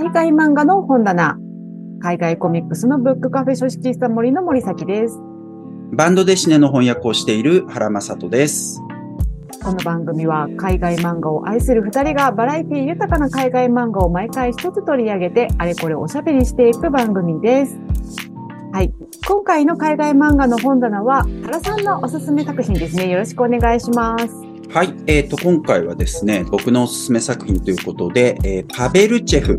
海外漫画の本棚、海外コミックスのブックカフェ書式した森の森崎です。バンドデシネの翻訳をしている原正人です。この番組は海外漫画を愛する二人がバラエティ豊かな海外漫画を毎回一つ取り上げてあれこれおしゃべりしていく番組です。はい。今回の海外漫画の本棚は原さんのおすすめ作品ですね。よろしくお願いします。はい。えっ、と、今回はですね、僕のおすすめ作品ということで、えーパベルチェフ、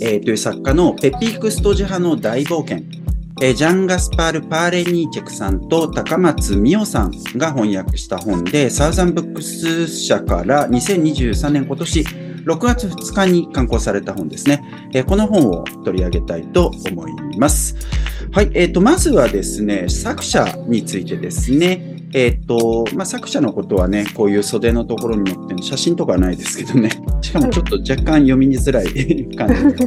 えーという作家のペピークストジ派の大冒険、えージャン・ガスパール・パーレニーチェクさんと高松美代さんが翻訳した本で、サウザンブックス社から2023年今年6月2日に刊行された本ですね。えーこの本を取り上げたいと思います。はい。えっ、と、まずはですね、作者についてですね。えっ、と、まあ、作者のことはね、こういう袖のところに載ってる写真とかはないですけどね。しかもちょっと若干読みづらい感じ。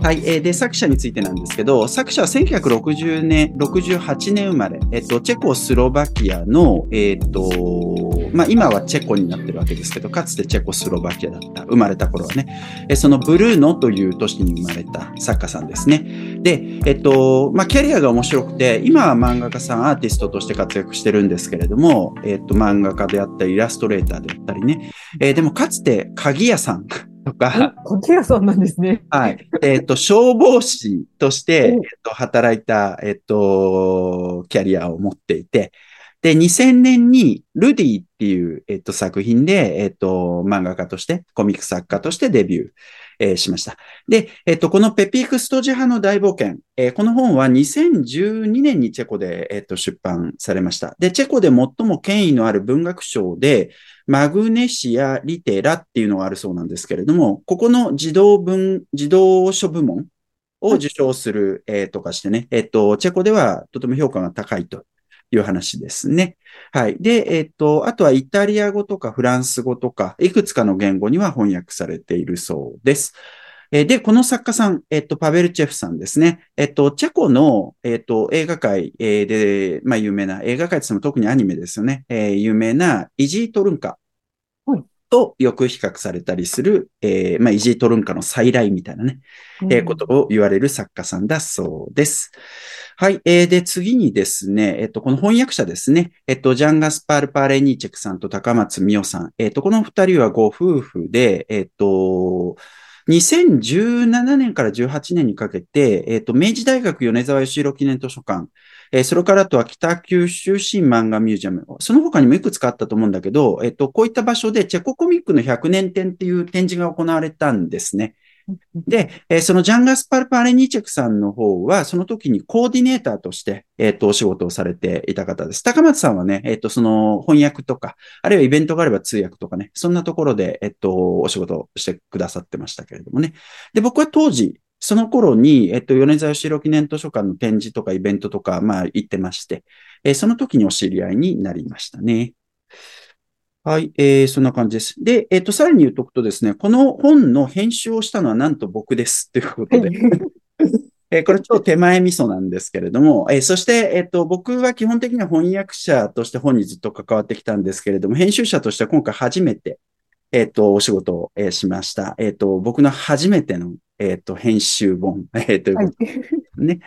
はい。えーで、作者についてなんですけど、作者は1960年、68年生まれ、えっと、チェコスロバキアの、えっと、まあ、今はチェコになってるわけですけど、かつてチェコスロバキアだった、生まれた頃はね、えーそのブルーノという都市に生まれた作家さんですね。で、えっと、まあ、キャリアが面白くて、今は漫画家さん、アーティストとして活躍してるんですけれども、えっと、漫画家であったり、イラストレーターであったりね、えーでもかつて鍵屋さんとか、こちらさんなんですね。はい。えっ、と、消防士として、うんえっと、働いた、えっ、と、キャリアを持っていて、で、2000年に、ルディっていう、えっと、作品で、えっと、漫画家として、コミック作家としてデビュー、えーしました。で、えっと、このペピークストジ派の大冒険、えーこの本は2012年にチェコで、えっと、出版されました。で、チェコで最も権威のある文学賞で、マグネシア・リテラっていうのがあるそうなんですけれども、ここの児童文、児童書部門を受賞する、えーとかしてね、えっ、と、チェコではとても評価が高いという話ですね。はい。で、えっ、と、あとはイタリア語とかフランス語とか、いくつかの言語には翻訳されているそうです。えで、この作家さん、えっ、と、パベルチェフさんですね。えっ、と、チェコの、えっ、と、映画界、で、まあ、有名な、映画界って言っても特にアニメですよね。えー有名なイジートルンカとよく比較されたりする、えーまあ、イジートルンカの再来みたいなね、えーことを言われる作家さんだそうです。はい。えーで、次にですね、えっと、この翻訳者ですね。えっと、ジャン・ガスパール・パーレニーチェクさんと高松美代さん。えっと、この二人はご夫婦で、えっと、2017年から18年にかけて、えっと、明治大学米沢義弘記念図書館、えーそれからあとは北九州市漫画ミュージアム。その他にもいくつかあったと思うんだけど、えっと、こういった場所でチェココミックの100年展っていう展示が行われたんですね。で、えーそのジャン・ガスパル・パーレニーチェクさんの方は、その時にコーディネーターとして、えっ、と、お仕事をされていた方です。高松さんはね、えっ、と、その翻訳とか、あるいはイベントがあれば通訳とかね、そんなところで、えっ、と、お仕事をしてくださってましたけれどもね。で、僕は当時、その頃に、えっ、と、米沢義弘記念図書館の展示とかイベントとか、まあ、行ってまして、えーその時にお知り合いになりましたね。はい、えー、そんな感じです。で、えっ、と、さらに言うとくとですね、この本の編集をしたのはなんと僕です。ということで、えーこれ超手前味噌なんですけれども、えーそして、えっ、と、僕は基本的には翻訳者として本にずっと関わってきたんですけれども、編集者としては今回初めて、えっ、と、お仕事を、えーしました。えっ、と、僕の初めての、えっ、と、編集本、えーということはい。ね。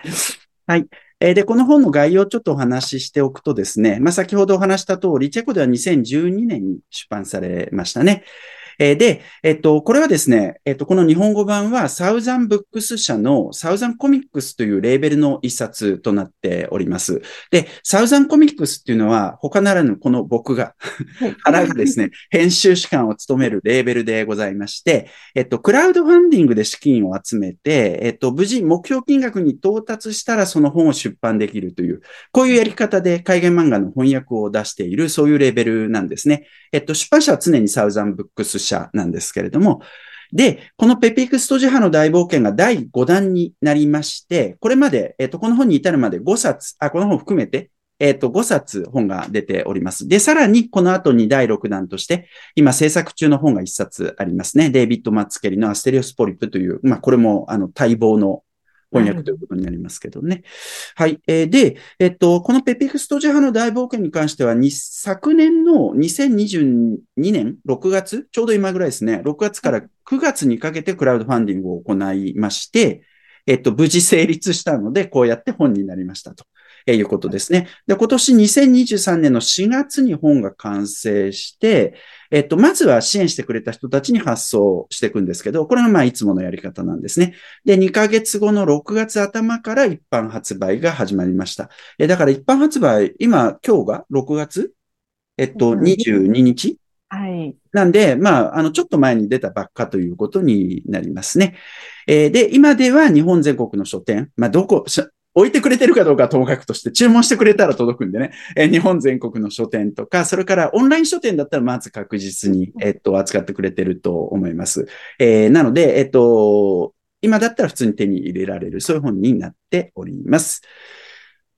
はい。えーで、この本の概要をちょっとお話ししておくとですね、まあ、先ほどお話した通り、チェコでは2012年に出版されましたね。えーで、えっと、これはですね、えっと、この日本語版はサウザンブックス社のサウザンコミックスというレーベルの一冊となっております。で、サウザンコミックスっていうのは他ならぬこの僕が原がですね、編集士官を務めるレーベルでございまして、えっと、クラウドファンディングで資金を集めて、えっと、無事目標金額に到達したらその本を出版できるという、こういうやり方で海外漫画の翻訳を出している、そういうレーベルなんですね。えっと、出版社は常にサウザンブックス社なんですけれども、で、このペピクストジ派の大冒険が第5弾になりまして、これまで、えっと、この本に至るまで5冊、あ、この本含めて、えっと、5冊本が出ております。で、さらにこの後に第6弾として、今制作中の本が1冊ありますね。デイビッド・マッツケリのアステリオスポリプという、まあ、これも、あの、待望の翻訳ということになりますけどね。はい。えー、で、えっと、このペピクストジャハの大冒険に関しては、昨年の2022年6月、ちょうど今ぐらいですね、6月から9月にかけてクラウドファンディングを行いまして、えっと、無事成立したので、こうやって本になりましたと。えいうことですね。で、今年2023年の4月に本が完成して、えっと、まずは支援してくれた人たちに発送していくんですけど、これがまあいつものやり方なんですね。で、2ヶ月後の6月頭から一般発売が始まりました。え、だから一般発売、今、今日が6月？えっと、22日？はい。なんで、まあ、あの、ちょっと前に出たばっかということになりますね。えー、で、今では日本全国の書店、まあ、どこ、置いてくれてるかどうかはともかくとして、注文してくれたら届くんでね、えー、日本全国の書店とか、それからオンライン書店だったらまず確実に、えっと、扱ってくれてると思います。えー、なので、えっと、今だったら普通に手に入れられる、そういう本になっております。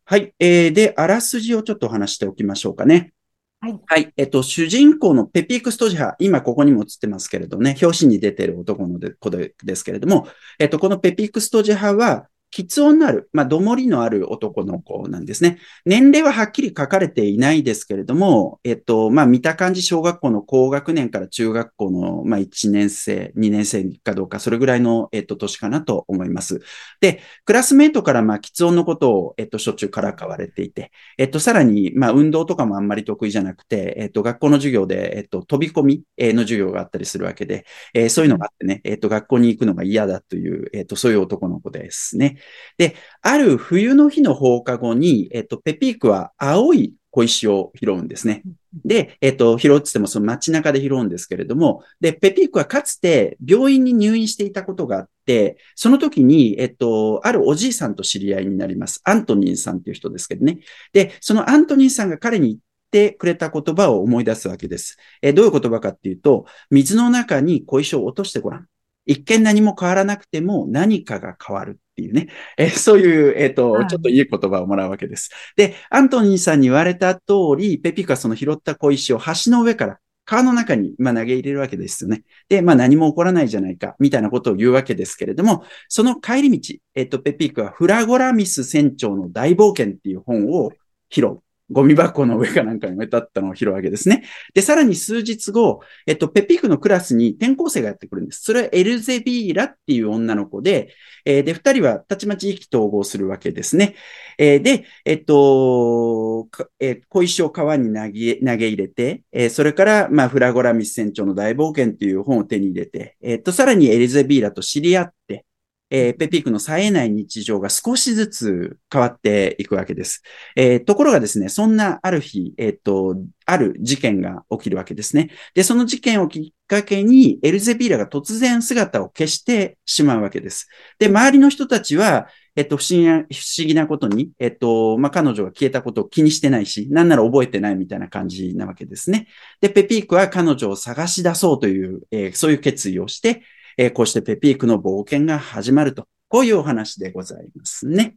はい。えー、で、あらすじをちょっと話しておきましょうかね。はい。はい。えっと、主人公のペピーク・ストジハ、今ここにも映ってますけれどね、表紙に出てる男の子ですけれども、えっと、このペピーク・ストジハは、喫音のある、まあ、どもりのある男の子なんですね。年齢ははっきり書かれていないですけれども、えっと、まあ、見た感じ、小学校の高学年から中学校の、まあ、1年生、2年生かどうか、それぐらいの、えっと、年かなと思います。で、クラスメイトから、まあ、喫音のことを、えっと、しょっちゅうからかわれていて、えっと、さらに、まあ、運動とかもあんまり得意じゃなくて、えっと、学校の授業で、えっと、飛び込みの授業があったりするわけで、えー、そういうのがあってね、えっと、学校に行くのが嫌だという、えっと、そういう男の子ですね。で、ある冬の日の放課後に、えっと、ペピークは青い小石を拾うんですね。で、えっと、拾うってってもその街中で拾うんですけれども、で、ペピークはかつて病院に入院していたことがあって、その時に、えっと、あるおじいさんと知り合いになります。アントニーさんっていう人ですけどね。で、そのアントニーさんが彼に言ってくれた言葉を思い出すわけです。えどういう言葉かっていうと、水の中に小石を落としてごらん。一見何も変わらなくても何かが変わるっていうね、えそういう、えっ、ー、と、ちょっといい言葉をもらうわけです。で、アントニーさんに言われた通り、ペピカその拾った小石を橋の上から川の中に、ま投げ入れるわけですよね。で、まあ何も起こらないじゃないか、みたいなことを言うわけですけれども、その帰り道、えっと、ペピークはフラゴラミス船長の大冒険っていう本を拾う。ゴミ箱の上かなんかに置いてあったのを拾うわけですね。で、さらに数日後、えっと、ペピークのクラスに転校生がやってくるんです。それはエルゼビーラっていう女の子で、えー、で、二人はたちまち意気投合するわけですね。えー、で、えっと、えー、小石を川に投げ、投げ入れて、え、それから、まあ、フラゴラミス船長の大冒険っていう本を手に入れて、えっと、さらにエルゼビーラと知り合って、えー、ペピークの冴えない日常が少しずつ変わっていくわけです。えー、ところがですね、そんなある日、えっ、と、ある事件が起きるわけですね。で、その事件をきっかけに、エルゼビーラが突然姿を消してしまうわけです。で、周りの人たちは、えっと、不思議な、不思議なことに、えっと、まあ、彼女が消えたことを気にしてないし、なんなら覚えてないみたいな感じなわけですね。で、ペピークは彼女を探し出そうという、えー、そういう決意をして、えー、こうしてペピークの冒険が始まると。こういうお話でございますね。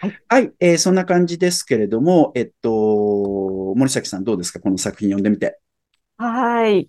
はい、はい、えー、そんな感じですけれども、えっと、森崎さんどうですか？この作品読んでみて。はい。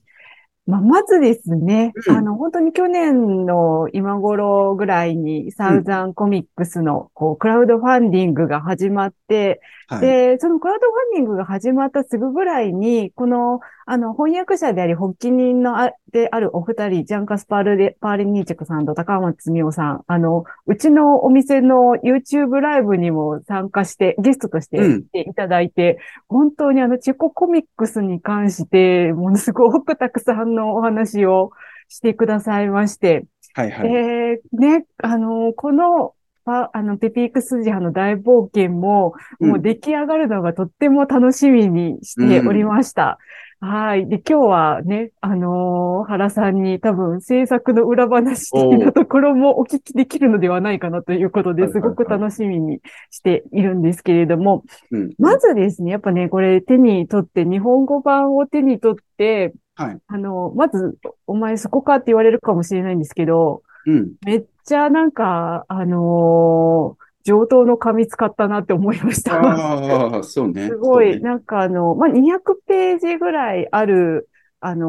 まあ、まずですね、うん、あの、本当に去年の今頃ぐらいにサウザンコミックスのこうクラウドファンディングが始まって、はい、で、そのクラウドファンディングが始まったすぐぐらいに、この、あの、翻訳者であり、発起人のあであるお二人、ジャンカスパールで、パーリニーチェクさんと高松美夫さん、あの、うちのお店の YouTube ライブにも参加して、ゲストとして来ていただいて、うん、本当にあの、チェココミックスに関して、ものすごくたくさんのお話をしてくださいまして、はいはい。えー、ね、あの、このパ、あの、ペピークスジハの大冒険も、もう出来上がるのがとっても楽しみにしておりました。うん、はい。で、今日はね、あのー、原さんに多分制作の裏話的なところもお聞きできるのではないかなということですごく楽しみにしているんですけれども、うん、まずですね、やっぱね、これ手に取って、日本語版を手に取って、はい。あの、まず、お前そこかって言われるかもしれないんですけど、うん。めっちゃなんか、あのー、上等の紙使ったなって思いました。ああ、そうね。すごい、ね、なんかあの、まあ、200ページぐらいある、あの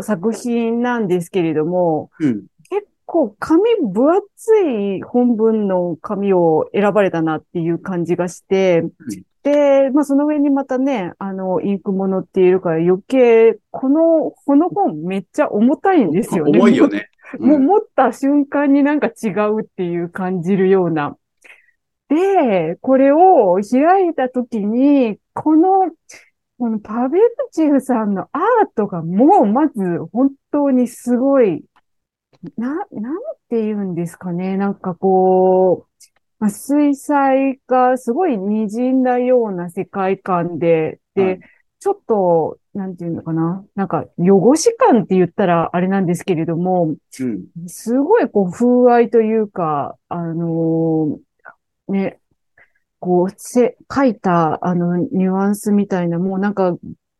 ー、作品なんですけれども、うん、結構紙分厚い本文の紙を選ばれたなっていう感じがして、で、まあその上にまたね、あの、インクも載っているから余計、この、この本めっちゃ重たいんですよね。重いよね。もう持った瞬間になんか違うっていう感じるような。で、これを開いたときに、この、このパベルチェフさんのアートがもうまず本当にすごい、な、なんて言うんですかね。なんかこう、まあ、水彩がすごい滲んだような世界観で、で、はいちょっと、なんていうのかな？なんか、汚し感って言ったらあれなんですけれども、うん。すごいこう風合いというか、あのーね、こう、せ、書いた、あの、ニュアンスみたいな、もうなんか、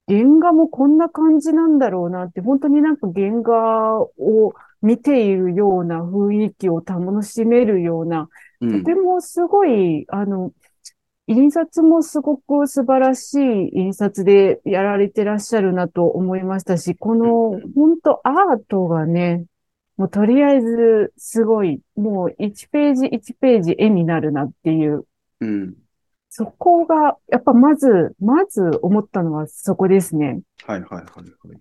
原画もこんな感じなんだろうなって、本当になんか原画を見ているような雰囲気を楽しめるような、うんとてもすごい、あの、印刷もすごく素晴らしい印刷でやられてらっしゃるなと思いましたし、この、本当アートがね、もうとりあえずすごい、もう1ページ1ページ絵になるなっていう、うん。そこが、やっぱまず、まず思ったのはそこですね。はいはいはいはい。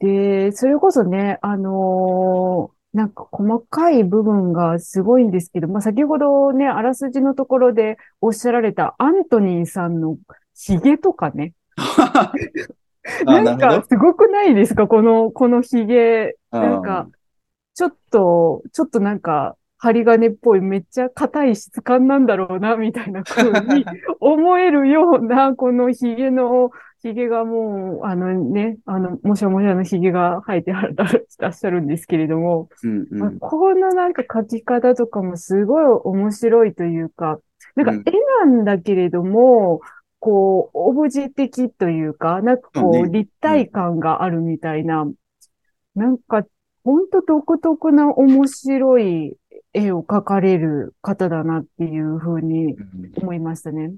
で、それこそね、あのーなんか細かい部分がすごいんですけど、まあ、先ほどね、あらすじのところでおっしゃられたアントニーさんの髭とかね。あなんかすごくないですか？この、この髭。ど。なんか、ちょっと、ちょっとなんか、針金っぽい、めっちゃ硬い質感なんだろうな、みたいな風に思えるような、この髭の、髭がもう、あのね、あの、もしゃもしゃの髭が生えてらっしゃるんですけれども、うんうまあん。このなんか描き方とかもすごい面白いというか、なんかうん絵なんだけれども、こう、オブジェ的というか、なんかこう、立体感があるみたいな、なんか、ほんと独特な面白い絵を描かれる方だなっていうふうにうん思いましたね。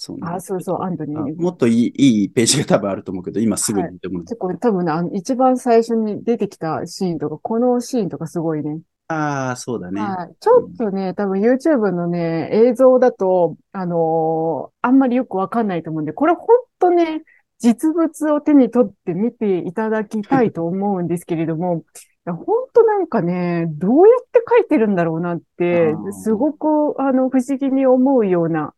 そうねあ、そうそう、アントニーもっといい、いいページが多分あると思うけど、今すぐにでも。結構多分ね、あの、一番最初に出てきたシーンとか、このシーンとかすごいね。ああ、そうだね。はい。ちょっとね、多分 YouTube のね、映像だと、あのーあんまりよくわかんないと思うんで、これほんとね、実物を手に取って見ていただきたいと思うんですけれども、いやほんとなんかね、どうやって描いてるんだろうなってすごく、あの、不思議に思うような、す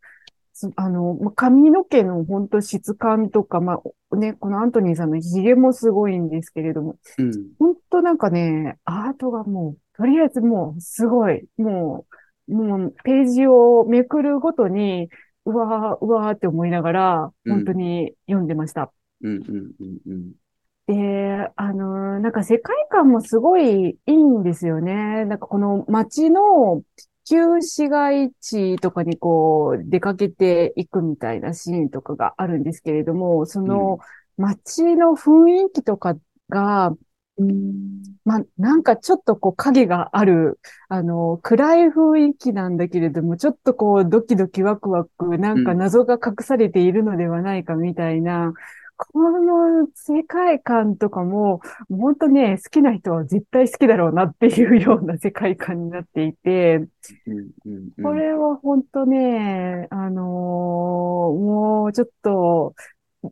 あの、ま髪の毛の本当質感とか、まあ、ね、このアントニーさんの髭もすごいんですけれども、うん。本当なんかね、アートがもう、とりあえずもう、すごい、もう、もう、ページをめくるごとに、うわー、うわーって思いながら、うん本当に読んでました。で、あのーなんか世界観もすごいいいんですよね。なんかこの街の旧市街地とかにこう出かけていくみたいなシーンとかがあるんですけれども、その街の雰囲気とかが、まあ、なんかちょっとこう影がある、あの、暗い雰囲気なんだけれども、ちょっとこうドキドキワクワク、なんか謎が隠されているのではないかみたいな、この世界観とかも、もう本当ね、好きな人は絶対好きだろうなっていうような世界観になっていて、うんうんうんこれは本当ね、あのーもうちょっと、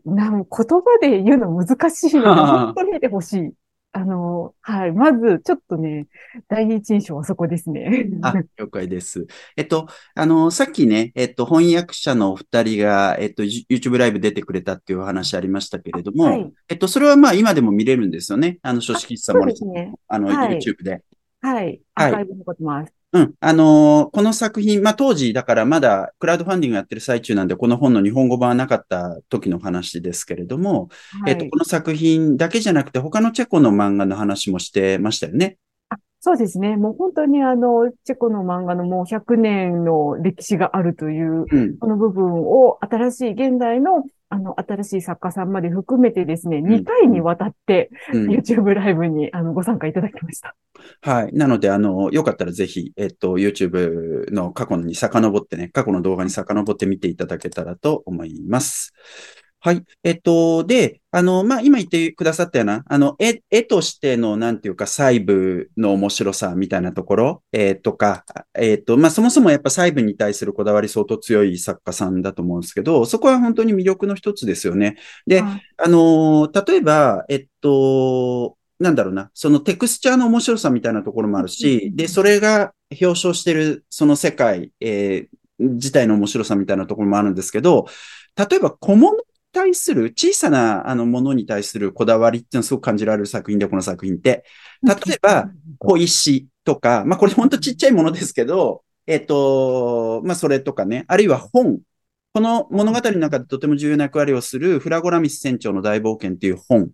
なん言葉で言うの難しいので、本当に見てほしい。あのーはい。まず、ちょっとね、第一印象はそこですね。あ、了解です。えっと、あの、さっきね、えっと、翻訳者のお二人が、えっと、YouTube ライブ出てくれたっていうお話ありましたけれども、はい。えっと、それはまあ今でも見れるんですよね。あの、書式さそう森さんですね。あの、はい YouTube で。はい。アはいーカイブ残ってます。うん。あのーこの作品、まあ当時、だからまだクラウドファンディングやってる最中なんで、この本の日本語版はなかった時の話ですけれども、はい。えっと、この作品だけじゃなくて、他のチェコの漫画の話もしてましたよね。そうですね。もう本当にあの、チェコの漫画のもう100年の歴史があるという、うん。この部分を新しい現代の、あの、新しい作家さんまで含めてですね、2回にわたってうん。YouTube ライブにあのご参加いただきました。はい。なので、あの、よかったらぜひ、えっと、YouTube の過去に遡ってね、過去の動画に遡って見ていただけたらと思います。はい。えっと、で、あの、まあ、今言ってくださったような、あの、絵、絵としての、なんていうか、細部の面白さみたいなところ、えー、とか、えっと、まあ、そもそもやっぱ細部に対するこだわり相当強い作家さんだと思うんですけど、そこは本当に魅力の一つですよね。で、はい、あの、例えば、えっと、なんだろうな、そのテクスチャーの面白さみたいなところもあるし、で、それが表彰してるその世界、えー、自体の面白さみたいなところもあるんですけど、例えば小物に対する、小さなあのものに対するこだわりっていうのはすごく感じられる作品で、この作品って。例えば、小石とか、まあこれほんとちっちゃいものですけど、えっ、と、まあそれとかね、あるいは本。この物語の中でとても重要な役割をするフラゴラミス船長の大冒険っていう本。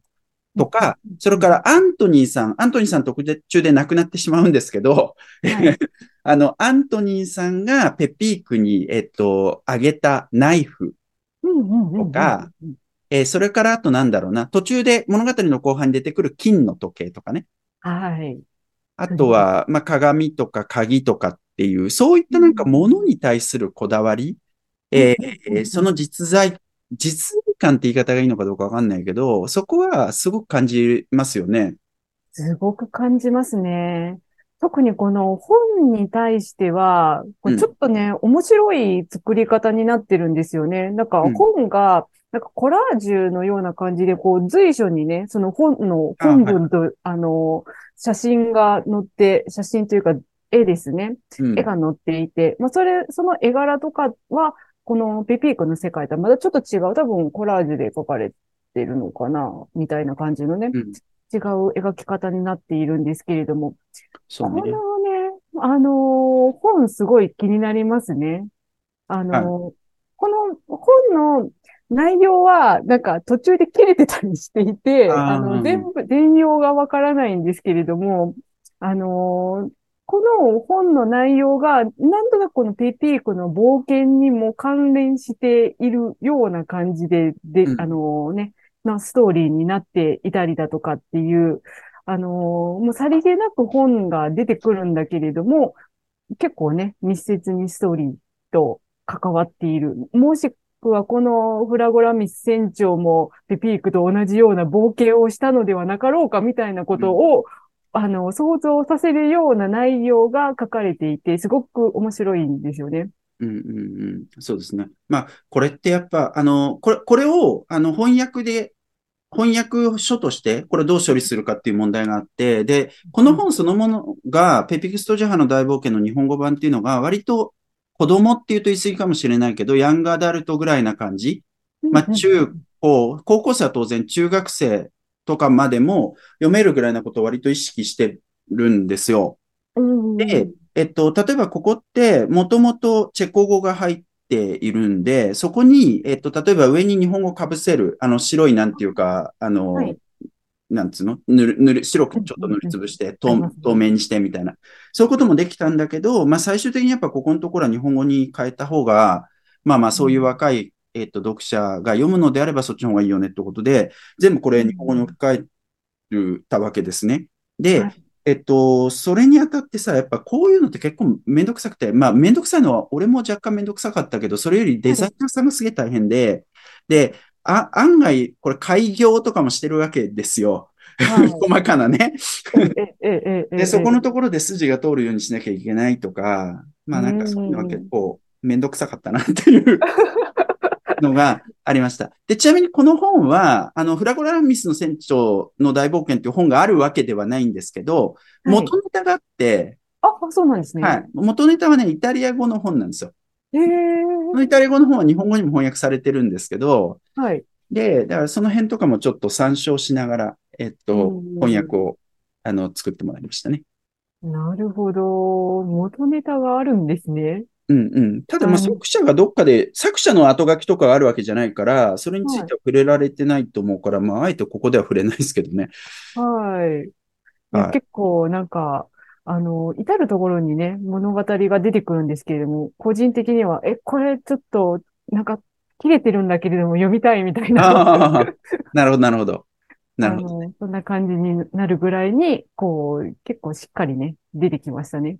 とか、それからアントニーさん、アントニーさん特中で亡くなってしまうんですけど、はい、あの、アントニーさんがペピークに、えっと、あげたナイフとか、えー、それからあとなんだろうな、途中で物語の後半に出てくる金の時計とかね。はい。あとは、まあ、鏡とか鍵とかっていう、そういったなんか物に対するこだわり、えー、その実在実感って言い方がいいのかどうかわかんないけど、そこはすごく感じますよね。すごく感じますね。特にこの本に対しては、これちょっとね、うん、面白い作り方になってるんですよね。なんか本が、なんかコラージュのような感じで、こう随所にね、その本の本文と、あはい、あの、写真が載って、写真というか絵ですね。うん、絵が載っていて、まあそれ、その絵柄とかは、このピピークの世界とはまたちょっと違う、多分コラージュで描かれてるのかな、みたいな感じのね、うん、違う描き方になっているんですけれども、そうね、このね、あのー、本すごい気になりますね。あのーはい、この本の内容は、なんか途中で切れてたりしていて、あの、全部、全容がわからないんですけれども、あのー、この本の内容が、なんとなくこのペピークの冒険にも関連しているような感じで、で、うん、あのね、のストーリーになっていたりだとかっていう、あのもうさりげなく本が出てくるんだけれども、結構ね、密接にストーリーと関わっている。もしくはこのフラゴラミス船長もペピークと同じような冒険をしたのではなかろうかみたいなことを、あの、想像させるような内容が書かれていて、すごく面白いんですよね。うんうんうん。そうですね。まあ、これってやっぱ、あの、これ、これを、あの、翻訳で、翻訳書として、これどう処理するかっていう問題があって、で、この本そのものが、ペピクストジャハの大冒険の日本語版っていうのが、割と子供っていうと言い過ぎかもしれないけど、ヤングアダルトぐらいな感じ。まあ、中高、高校生は当然中学生とかまでも読めるぐらいなことを割と意識してるんですよ。で、えっと、例えばここって、もともとチェコ語が入っているんで、そこに、えっと、例えば上に日本語かぶせる、あの、白いなんていうか、あの、はい、なんつうの？ぬる、ぬる、白くちょっと塗りつぶして、透透明にしてみたいな。そういうこともできたんだけど、まあ最終的にやっぱここのところは日本語に変えた方が、まあまあそういう若いえっ、と、読者が読むのであればそっちの方がいいよねってことで、全部これ日本語に置き換えたわけですね。で、はい、えっと、それにあたってさ、やっぱこういうのって結構めんどくさくて、まあめんどくさいのは俺も若干めんどくさかったけど、それよりデザイナーさんがすげえ大変で、で、あ、案外、これ開業とかもしてるわけですよ。はい、細かなね。で、そこのところで筋が通るようにしなきゃいけないとか、まあなんかそういうのは結構めんどくさかったなっていう のがありました。で、ちなみにこの本は、あの、フラゴラミスの船長の大冒険っていう本があるわけではないんですけど、はい、元ネタがあって、あ、そうなんですね。はい。元ネタはね、イタリア語の本なんですよ。へえ。イタリア語の本は日本語にも翻訳されてるんですけど、はい。で、だからその辺とかもちょっと参照しながら、えっと、翻訳を、あの、作ってもらいましたね。なるほど。元ネタがあるんですね。うんうん。ただ、まあ、作者がどっかで、作者の後書きとかがあるわけじゃないから、それについては触れられてないと思うから、まあ、あえてここでは触れないですけどね。はい。はい、結構、なんか、あの、至るところにね、物語が出てくるんですけれども、個人的には、え、これちょっと、なんか、切れてるんだけれども読みたいみたいな。なるほど、なるほど。なるほど、ね、そんな感じになるぐらいに、こう、結構しっかりね、出てきましたね。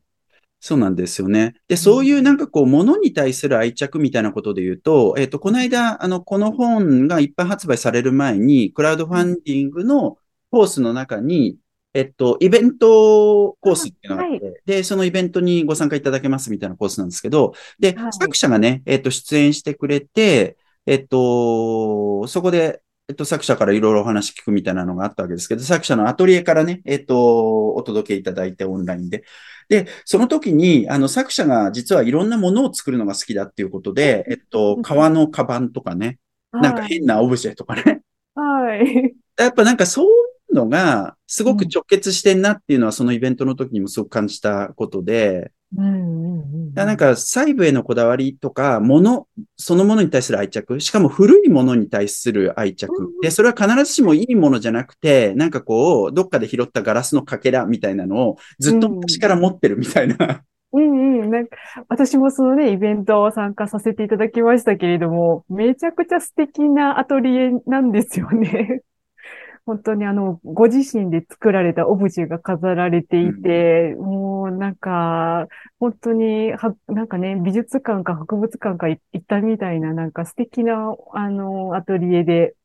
そうなんですよね。で、そういうなんかこう、ものに対する愛着みたいなことで言うと、えっ、と、この間、あの、この本が一般発売される前に、クラウドファンディングのコースの中に、えっと、イベントコースっていうのがあって、はい。で、そのイベントにご参加いただけますみたいなコースなんですけど、で、はい。作者がね、えっと、出演してくれて、えっと、そこで、えっと、作者からいろいろお話聞くみたいなのがあったわけですけど、作者のアトリエからね、えっと、お届けいただいてオンラインで。で、その時に、あの、作者が実はいろんなものを作るのが好きだっていうことで、えっと、革のカバンとかね、なんか変なオブジェとかね、はい。やっぱなんかそういうのがすごく直結してんなっていうのはそのイベントの時にもすごく感じたことで、うんうんうん。だからなんか細部へのこだわりとか、もの、そのものに対する愛着、しかも古いものに対する愛着うん。で、それは必ずしもいいものじゃなくて、なんかこう、どっかで拾ったガラスのかけらみたいなのをずっと昔から持ってるみたいな。うんうん。なんか、私もそのね、イベントを参加させていただきましたけれども、めちゃくちゃ素敵なアトリエなんですよね。本当にあの、ご自身で作られたオブジェが飾られていて、もうなんか、本当には、なんかね、美術館か博物館か行ったみたいな、なんか素敵な、あの、アトリエで、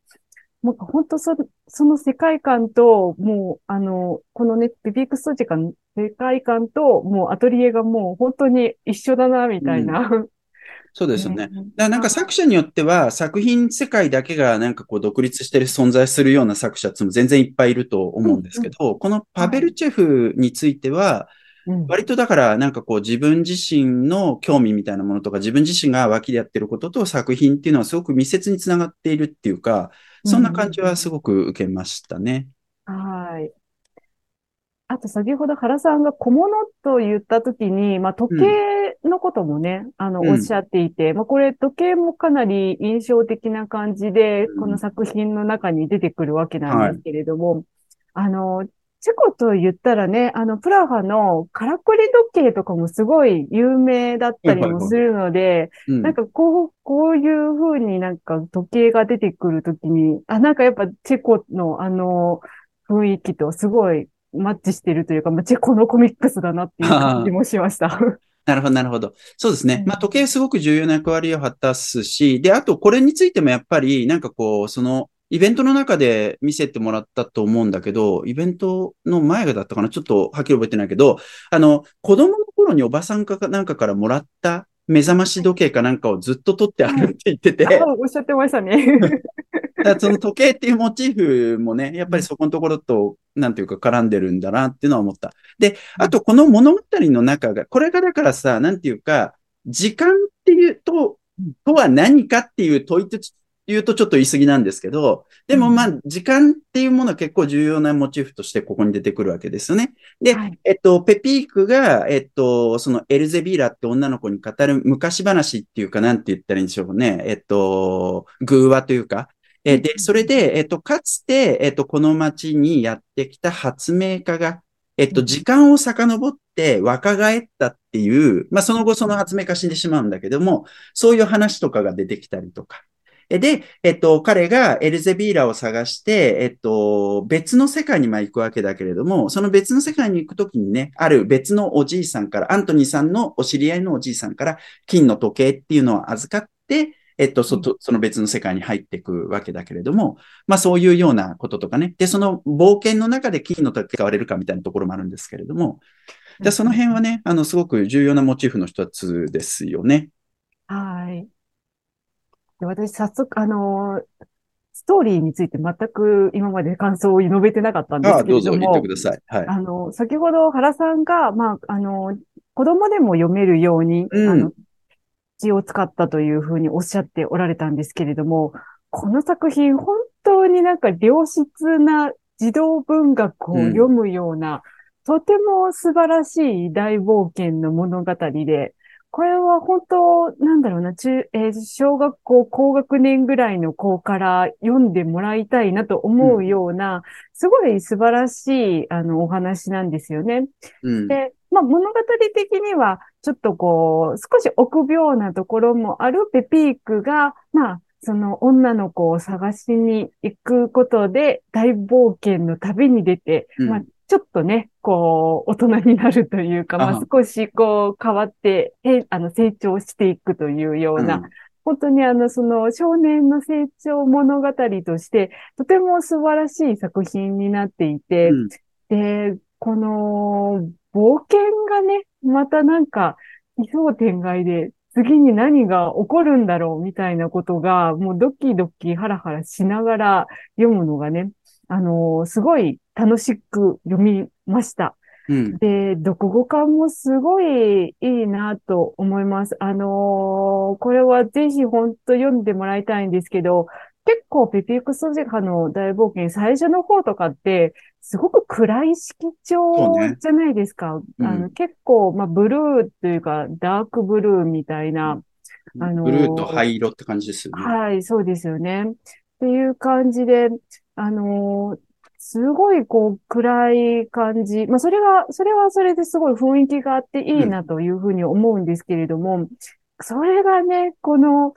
もう本当そ、その世界観と、もう、あの、このね、ビビックストジカの世界観と、もうアトリエがもう本当に一緒だな、みたいな。そうですよね。ねだなんか作者によっては作品世界だけがなんかこう独立してる存在するような作者っても全然いっぱいいると思うんですけど、このパベルチェフについては、うん割とだからなんかこう自分自身の興味みたいなものとか自分自身が脇でやってることと作品っていうのはすごく密接につながっているっていうか、そんな感じはすごく受けましたね。はい。あと、先ほど原さんが小物と言ったときに、まあ、時計のこともね、あの、うん。おっしゃっていて、まあ、これ、時計もかなり印象的な感じで、うん。この作品の中に出てくるわけなんですけれども、あの、チェコと言ったらね、あの、プラハのからくり時計とかもすごい有名だったりもするので、うん。なんかこう、こういう風になんか時計が出てくるときに、あ、なんかやっぱチェコのあの雰囲気とすごいマッチしてるというか、まあ、チェコのコミックスだなっていう感じもしました。なるほど、なるほど。そうですねう。んまあ、時計すごく重要な役割を果たすし、で、あと、これについてもやっぱり、なんかこう、その、イベントの中で見せてもらったと思うんだけど、イベントの前がだったかな？ちょっとはっきり覚えてないけど、あの、子供の頃におばさんかなんかからもらった目覚まし時計かなんかをずっと取ってあるって言ってて、あおっしゃってましたね。その時計っていうモチーフもね、やっぱりそこのところと、なんていうか絡んでるんだなっていうのは思った。で、あとこの物語の中が、これがだからさ、なんていうか、時間っていうと、とは何かっていう問いと言うとちょっと言い過ぎなんですけど、でもまあ、時間っていうものは結構重要なモチーフとしてここに出てくるわけですよね。で、はいえっと、ペピークが、えっと、そのエルゼビーラって女の子に語る昔話っていうか、なんて言ったらいいんでしょうね。えっと、偶話というか、えーで、それで、えっと、かつて、えっと、この町にやってきた発明家が、えっと、時間を遡って若返ったっていう、まあ、その後その発明家死んでしまうんだけども、そういう話とかが出てきたりとか。えで、えっと、彼がエルゼビーラを探して、えっと、別の世界にまあ行くわけだけれども、その別の世界に行くときにね、ある別のおじいさんから、アントニーさんのお知り合いのおじいさんから、金の時計っていうのを預かって、えっと、そ、その別の世界に入っていくわけだけれども、まあそういうようなこととかね。で、その冒険の中で金の時計使われるかみたいなところもあるんですけれども、でその辺はね、あの、すごく重要なモチーフの一つですよね。はい。で私、早速、あの、ストーリーについて全く今まで感想を述べてなかったんでああ、すけどうぞ言ってく、ださい。はい。あの、先ほど原さんが、まあ、あの、子供でも読めるように、うんあの、字を使ったというふうにおっしゃっておられたんですけれども、この作品、本当になんか良質な児童文学を読むような、とても素晴らしい大冒険の物語で、これは本当、なんだろうな、中、えー小学校高学年ぐらいの子から読んでもらいたいなと思うような、すごい素晴らしい、あの、お話なんですよね。うん。で、まあ、物語的には、ちょっとこう、少し臆病なところもあるペピークが、まあ、その女の子を探しに行くことで、大冒険の旅に出て、うんまあ、ちょっとね、こう、大人になるというか、まあ、少しこう、変わって、え、あの、成長していくというような、うん、本当にあの、その少年の成長物語として、とても素晴らしい作品になっていて、うん、で、この、冒険がね、またなんか、奇想天外で、次に何が起こるんだろうみたいなことが、もうドキドキハラハラしながら読むのがね、あのー、すごい楽しく読みました。うん、で、読語感もすごいいいなと思います。あのー、これはぜひ本当読んでもらいたいんですけど、結構ペピークソジカの大冒険最初の方とかって、すごく暗い色調じゃないですか。ねうん、あの結構、まあ、ブルーというか、ダークブルーみたいな。あのブルーと灰色って感じですよね。はい、そうですよね。っていう感じで、あのすごいこう暗い感じ。まあそれは、それはそれですごい雰囲気があっていいなというふうに思うんですけれども、うん、それがね、この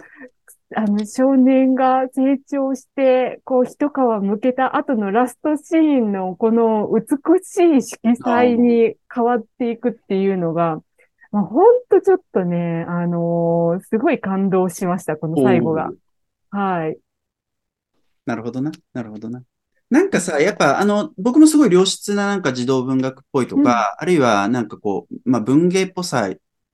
あの、少年が成長して、こう、一皮向けた後のラストシーンの、この美しい色彩に変わっていくっていうのが、まあ、ほんとちょっとね、あのー、すごい感動しました、この最後が。はい。なるほどな。なるほどな。なんかさ、やっぱあの、僕もすごい良質ななんか児童文学っぽいとか、うん、あるいはなんかこう、まあ文芸っぽさ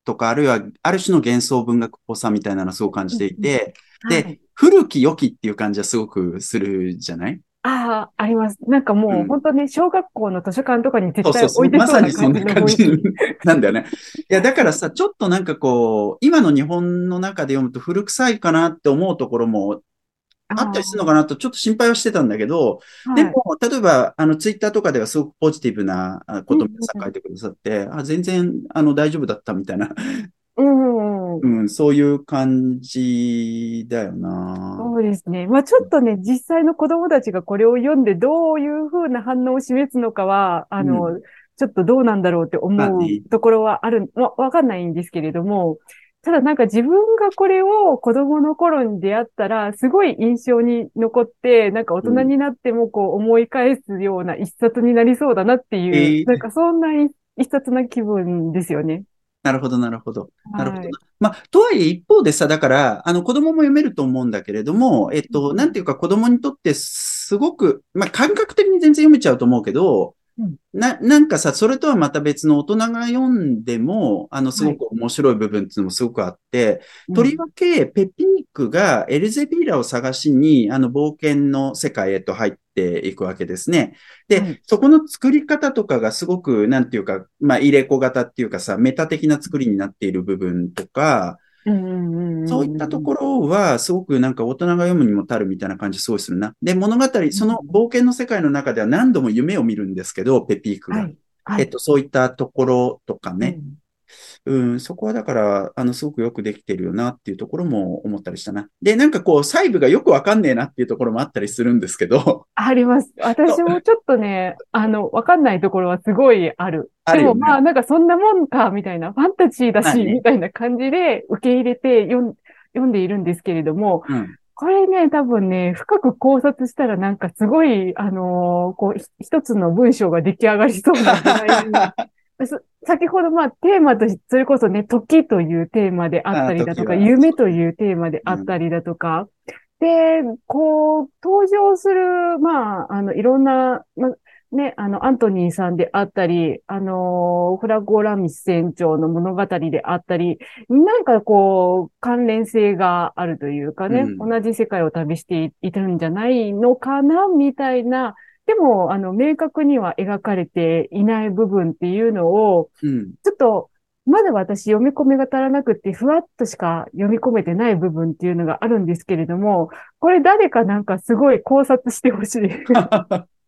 とか、あるいはある種の幻想文学っぽさみたいなのをすごく感じていて、で、はい、古き良きっていう感じはすごくするじゃない？ああ、あります。なんかもう、本当ね、小学校の図書館とかに絶対置いてそうな感じ、まさにそんな感じなんだよね。いや、だからさ、ちょっとなんかこう、今の日本の中で読むと古臭いかなって思うところもあったりするのかなとちょっと心配はしてたんだけど、でも、例えば、あの、ツイッターとかではすごくポジティブなことを皆さん書いてくださって、あ、全然、あの、大丈夫だったみたいな。うん、そういう感じだよな。そうですね。まあちょっとね、実際の子供たちがこれを読んでどういうふうな反応を示すのかは、あの、うん、ちょっとどうなんだろうって思うところはある、わ、わかんないんですけれども、ただなんか自分がこれを子供の頃に出会ったら、すごい印象に残って、なんか大人になってもこう思い返すような一冊になりそうだなっていう、えー、なんかそんな一冊な気分ですよね。なるほど、なるほど。なるほど。はい、まあ、とはいえ一方でさ、だから、あの、子供も読めると思うんだけれども、えっと、なんていうか子供にとってすごく、まあ、感覚的に全然読めちゃうと思うけど、な、なんかさ、それとはまた別の大人が読んでも、あの、すごく面白い部分っていうのもすごくあって、はい、とりわけ、ペピニックがエルゼビーラを探しに、あの、冒険の世界へと入っていくわけですね。で、はい、そこの作り方とかがすごく、なんていうか、まあ、入れ子型っていうかさ、メタ的な作りになっている部分とか、そういったところは、すごくなんか大人が読むにもたるみたいな感じすごいするな。で、物語、その冒険の世界の中では何度も夢を見るんですけど、ペピークが。はい。はい、えっと、そういったところとかね、うん、そこはだから、あの、すごくよくできてるよなっていうところも思ったりしたな。で、なんかこう、細部がよくわかんねえなっていうところもあったりするんですけど。あります。私もちょっとね、あの、わかんないところはすごいある。あるでもまあ、なんかそんなもんか、みたいな、ファンタジーだし、みたいな感じで受け入れて読ん読んでいるんですけれども、うんこれね、多分ね、深く考察したらなんかすごい、あのー、こう、一つの文章が出来上がりそうなぐらい先ほどまあテーマとして、それこそね、時というテーマであったりだとか、夢というテーマであったりだとか、うん、で、こう、登場する、まあ、あの、いろんな、まね、あの、アントニーさんであったり、あの、フラゴラミス船長の物語であったり、なんかこう、関連性があるというかね、うん、同じ世界を旅していたんじゃないのかな、みたいな、でも、あの、明確には描かれていない部分っていうのを、うん、ちょっと、まだ私読み込みが足らなくて、ふわっとしか読み込めてない部分っていうのがあるんですけれども、これ誰かなんかすごい考察してほしい。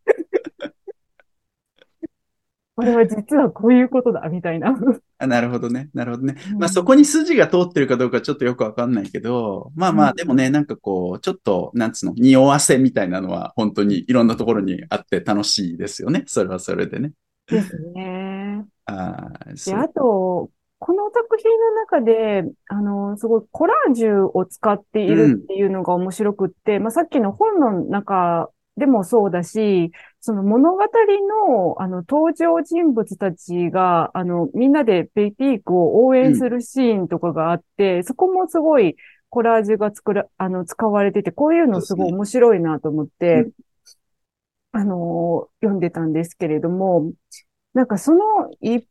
これは実はこういうことだ、みたいな。あなるほどね。なるほどね。まあそこに筋が通ってるかどうかちょっとよくわかんないけど、まあまあでもね、なんかこう、ちょっと、なんつうの、匂わせみたいなのは本当にいろんなところにあって楽しいですよね。それはそれでね。ですね。あで、あと、この作品の中で、あの、すごいコラージュを使っているっていうのが面白くって、うん、まあさっきの本の中でもそうだし、その物語の、あの、登場人物たちが、あの、みんなでペイピークを応援するシーンとかがあって、そこもすごいコラージュが作ら、あの、使われてて、こういうのすごい面白いなと思って、あの、読んでたんですけれども、なんかその一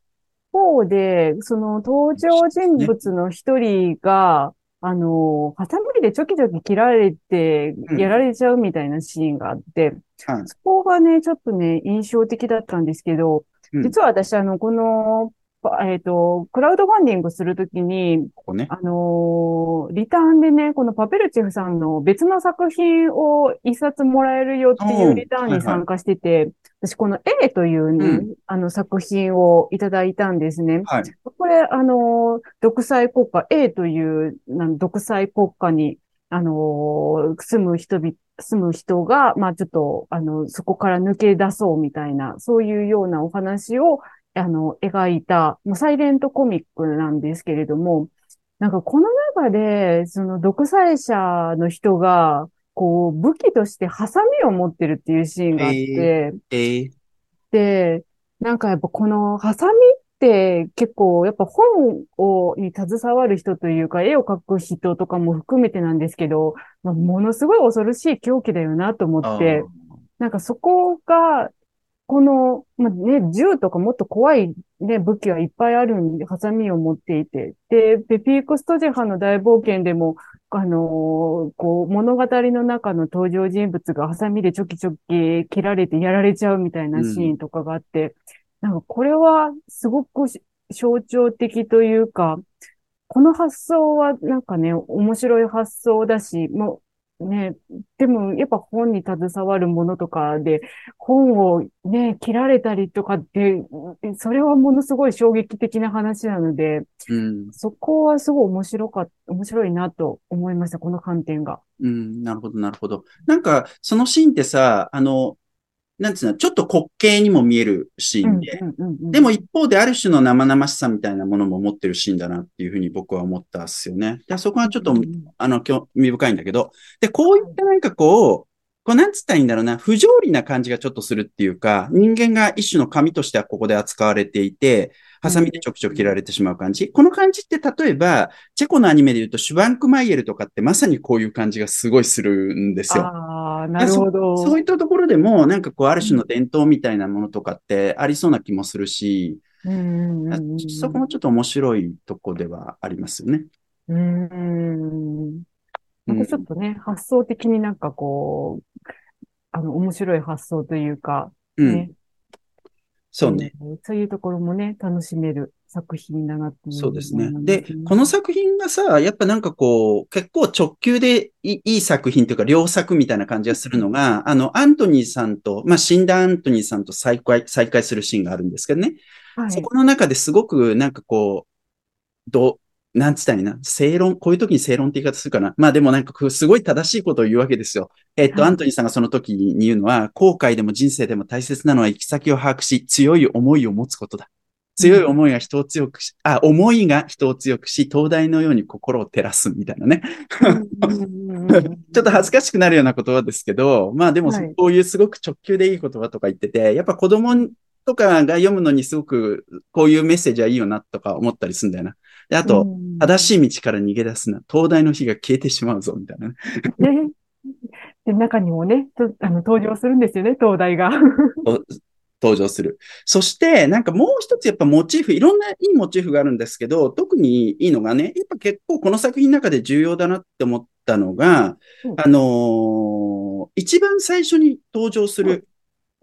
方で、その登場人物の一人が、あの、ハサミでちょきちょき切られてうん、やられちゃうみたいなシーンがあって、はい。そこがね、ちょっとね、印象的だったんですけど、うん実は私、あの、この、パえっと、クラウドファンディングするときに、ここね。あのーリターンでね、このパペルチェフさんの別の作品を一冊もらえるよっていうリターンに参加してて、私この A というね、うんあの作品をいただいたんですね。はい。これ、あのー独裁国家、A というなん独裁国家に、あのー住む人々、住む人が、まあちょっと、あの、そこから抜け出そうみたいな、そういうようなお話を、あの、描いた、もうサイレントコミックなんですけれども、なんかこの中で、その独裁者の人が、こう、武器としてハサミを持ってるっていうシーンがあって、えー、で、なんかやっぱこのハサミって結構やっぱ本をに携わる人というか絵を描く人とかも含めてなんですけど、まあ、ものすごい恐ろしい狂気だよなと思あって、なんかそこが、この、まあね、銃とかもっと怖いね、武器はいっぱいあるんで、ハサミを持っていて。で、ペピークストジェハの大冒険でも、あのーこう、物語の中の登場人物がハサミでちょきちょき切られてやられちゃうみたいなシーンとかがあって、なんかこれはすごくし象徴的というか、この発想はなんかね、面白い発想だし、もうね、でもやっぱ本に携わるものとかで、本をね、切られたりとかって、それはものすごい衝撃的な話なので、うん。そこはすごい面白かった、面白いなと思いました、この観点が。うん。なるほど、なるほど。なんか、そのシーンってさ、あの、なんつうの、ちょっと滑稽にも見えるシーンで、でも一方である種の生々しさみたいなものも持ってるシーンだなっていうふうに僕は思ったっすよね。で、そこはちょっとうんあの、興味深いんだけど、で、こういったなんかこう、こうなんつったらいいんだろうな、不条理な感じがちょっとするっていうか、人間が一種の紙としてはここで扱われていて、ハサミでちょくちょく切られてしまう感じ。この感じって例えば、チェコのアニメで言うとシュバンクマイエルとかってまさにこういう感じがすごいするんですよ。ああ、なるほど。そういったところでも、なんかこう、ある種の伝統みたいなものとかってありそうな気もするし、うんうんうんうんそこもちょっと面白いとこではありますよね。うーん。なんかちょっとね、発想的になんかこう、あの、面白い発想というか、うん。ね。そうね。うんそういうところもね、楽しめる作品だなっていうそうですね。でこの作品がさ、やっぱなんかこう、結構直球でいいいい作品というか、良作みたいな感じがするのが、あの、アントニーさんと、まあ、死んだアントニーさんと再会、再会するシーンがあるんですけどね。はい。そこの中ですごくなんかこう、どう、なんつったらいいな、正論、こういう時に正論って言い方するかな。まあでもなんかすごい正しいことを言うわけですよ。えっと、はいアントニーさんがその時に言うのは、後悔でも人生でも大切なのは行き先を把握し、強い思いを持つことだ。強い思いが人を強くし、あ、思いが人を強くし、灯台のように心を照らすみたいなね。ちょっと恥ずかしくなるような言葉ですけど、まあでもはいこういうすごく直球でいい言葉とか言ってて、やっぱ子供とかが読むのにすごくこういうメッセージはいいよなとか思ったりするんだよな。で、あと、うん正しい道から逃げ出すな。灯台の火が消えてしまうぞ、みたいなね。ね。で、中にもね、とあの、登場するんですよね、東大が。登場する。そして、なんかもう一つやっぱモチーフ、いろんないいモチーフがあるんですけど、特にいいのがね、やっぱ結構この作品の中で重要だなって思ったのが、うんあのー一番最初に登場する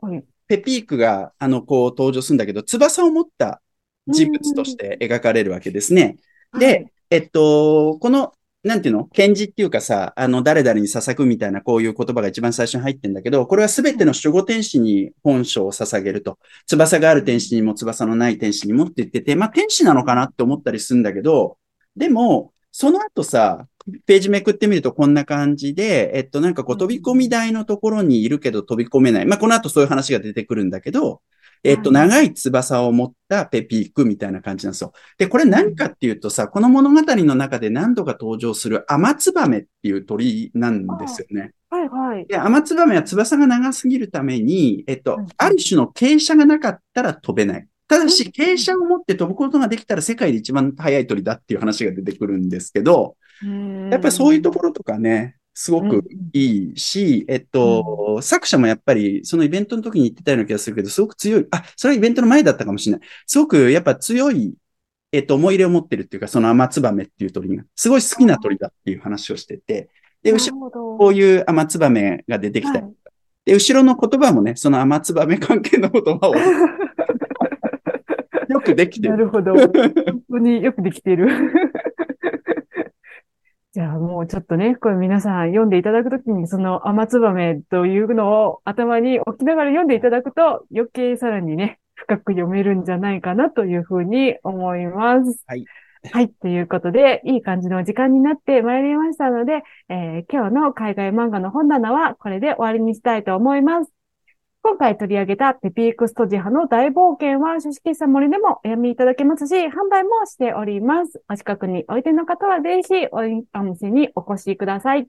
はいペピークが、あの、こう登場するんだけど、翼を持った人物として描かれるわけですね。で、えっと、この、なんていうの？検事っていうかさ、あの、誰々に捧ぐみたいなこういう言葉が一番最初に入ってんだけど、これはすべての守護天使に本書を捧げると。翼がある天使にも翼のない天使にもって言ってて、まあ天使なのかなって思ったりするんだけど、でも、その後さ、ページめくってみるとこんな感じで、えっと、なんかこう飛び込み台のところにいるけど飛び込めない。まあこの後そういう話が出てくるんだけど、えっと、長い翼を持ったペピークみたいな感じなんですよ。で、これ何かっていうとさ、この物語の中で何度か登場するアマツバメっていう鳥なんですよね。はいはい。で、アマツバメは翼が長すぎるために、えっとうん、ある種の傾斜がなかったら飛べない。ただし、傾斜を持って飛ぶことができたら世界で一番速い鳥だっていう話が出てくるんですけど、やっぱりそういうところとかね、すごくいいし、えっと、作者もやっぱりそのイベントの時に言ってたような気がするけど、すごく強い、あ、それはイベントの前だったかもしれない。すごくやっぱ強い、えっと、思い入れを持ってるっていうか、そのアマツバメっていう鳥が、すごい好きな鳥だっていう話をしてて、で、後ろ、ろこういうアマツバメが出てきたりはいで、後ろの言葉もね、そのアマツバメ関係の言葉を よくできてる。なるほど。本当によくできている。じゃあもうちょっとね、これ皆さん読んでいただくときにそのアマツバメというのを頭に置きながら読んでいただくと余計さらにね、深く読めるんじゃないかなというふうに思います。はい。はい。ということで、いい感じの時間になってまいりましたので、えー今日の海外漫画の本棚はこれで終わりにしたいと思います。今回取り上げたペピークストジハの大冒険は書式さ森でもお読みいただけますし、販売もしております。お近くにおいでの方はぜひおお店にお越しください。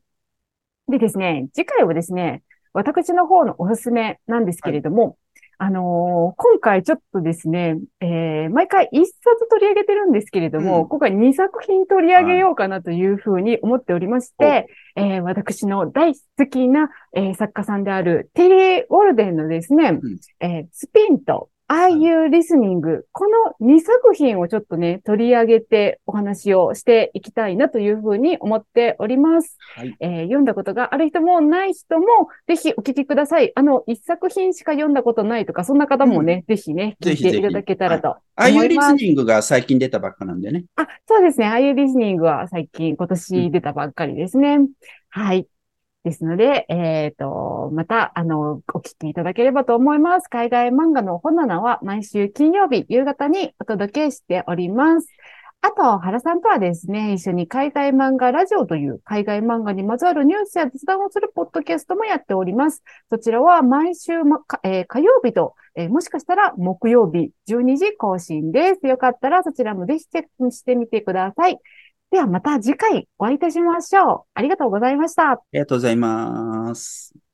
でですね、次回はですね、私の方のおすすめなんですけれども、あのー今回ちょっとですね、えー毎回一冊取り上げてるんですけれども、うん。今回二作品取り上げようかなというふうに思っておりまして、えー私の大好きな、えー作家さんであるテリー・ウォルデンのですね、ん。えースピンと Are You Listening? この2作品をちょっとね、取り上げてお話をしていきたいなというふうに思っております。はい。えー読んだことがある人もない人も、ぜひお聞きください。あの、一作品しか読んだことないとか、そんな方もね、ぜひね、聞いていただけたらとああいうリ。スニングが最近出たばっかなんでね。あ、そうですね。ああいうリスニングは最近、今年出たばっかりですね。はい。ですので、えっ、と、また、あの、お聞きいただければと思います。海外漫画の本棚は毎週金曜日夕方にお届けしております。あと、原さんとはですね、一緒に海外漫画ラジオという海外漫画にまつわるニュースや雑談をするポッドキャストもやっております。そちらは毎週、まえー火曜日と、えーもしかしたら木曜日12時更新です。よかったらそちらもぜひチェックしてみてください。ではまた次回お会いいたしましょう。ありがとうございました。ありがとうございます。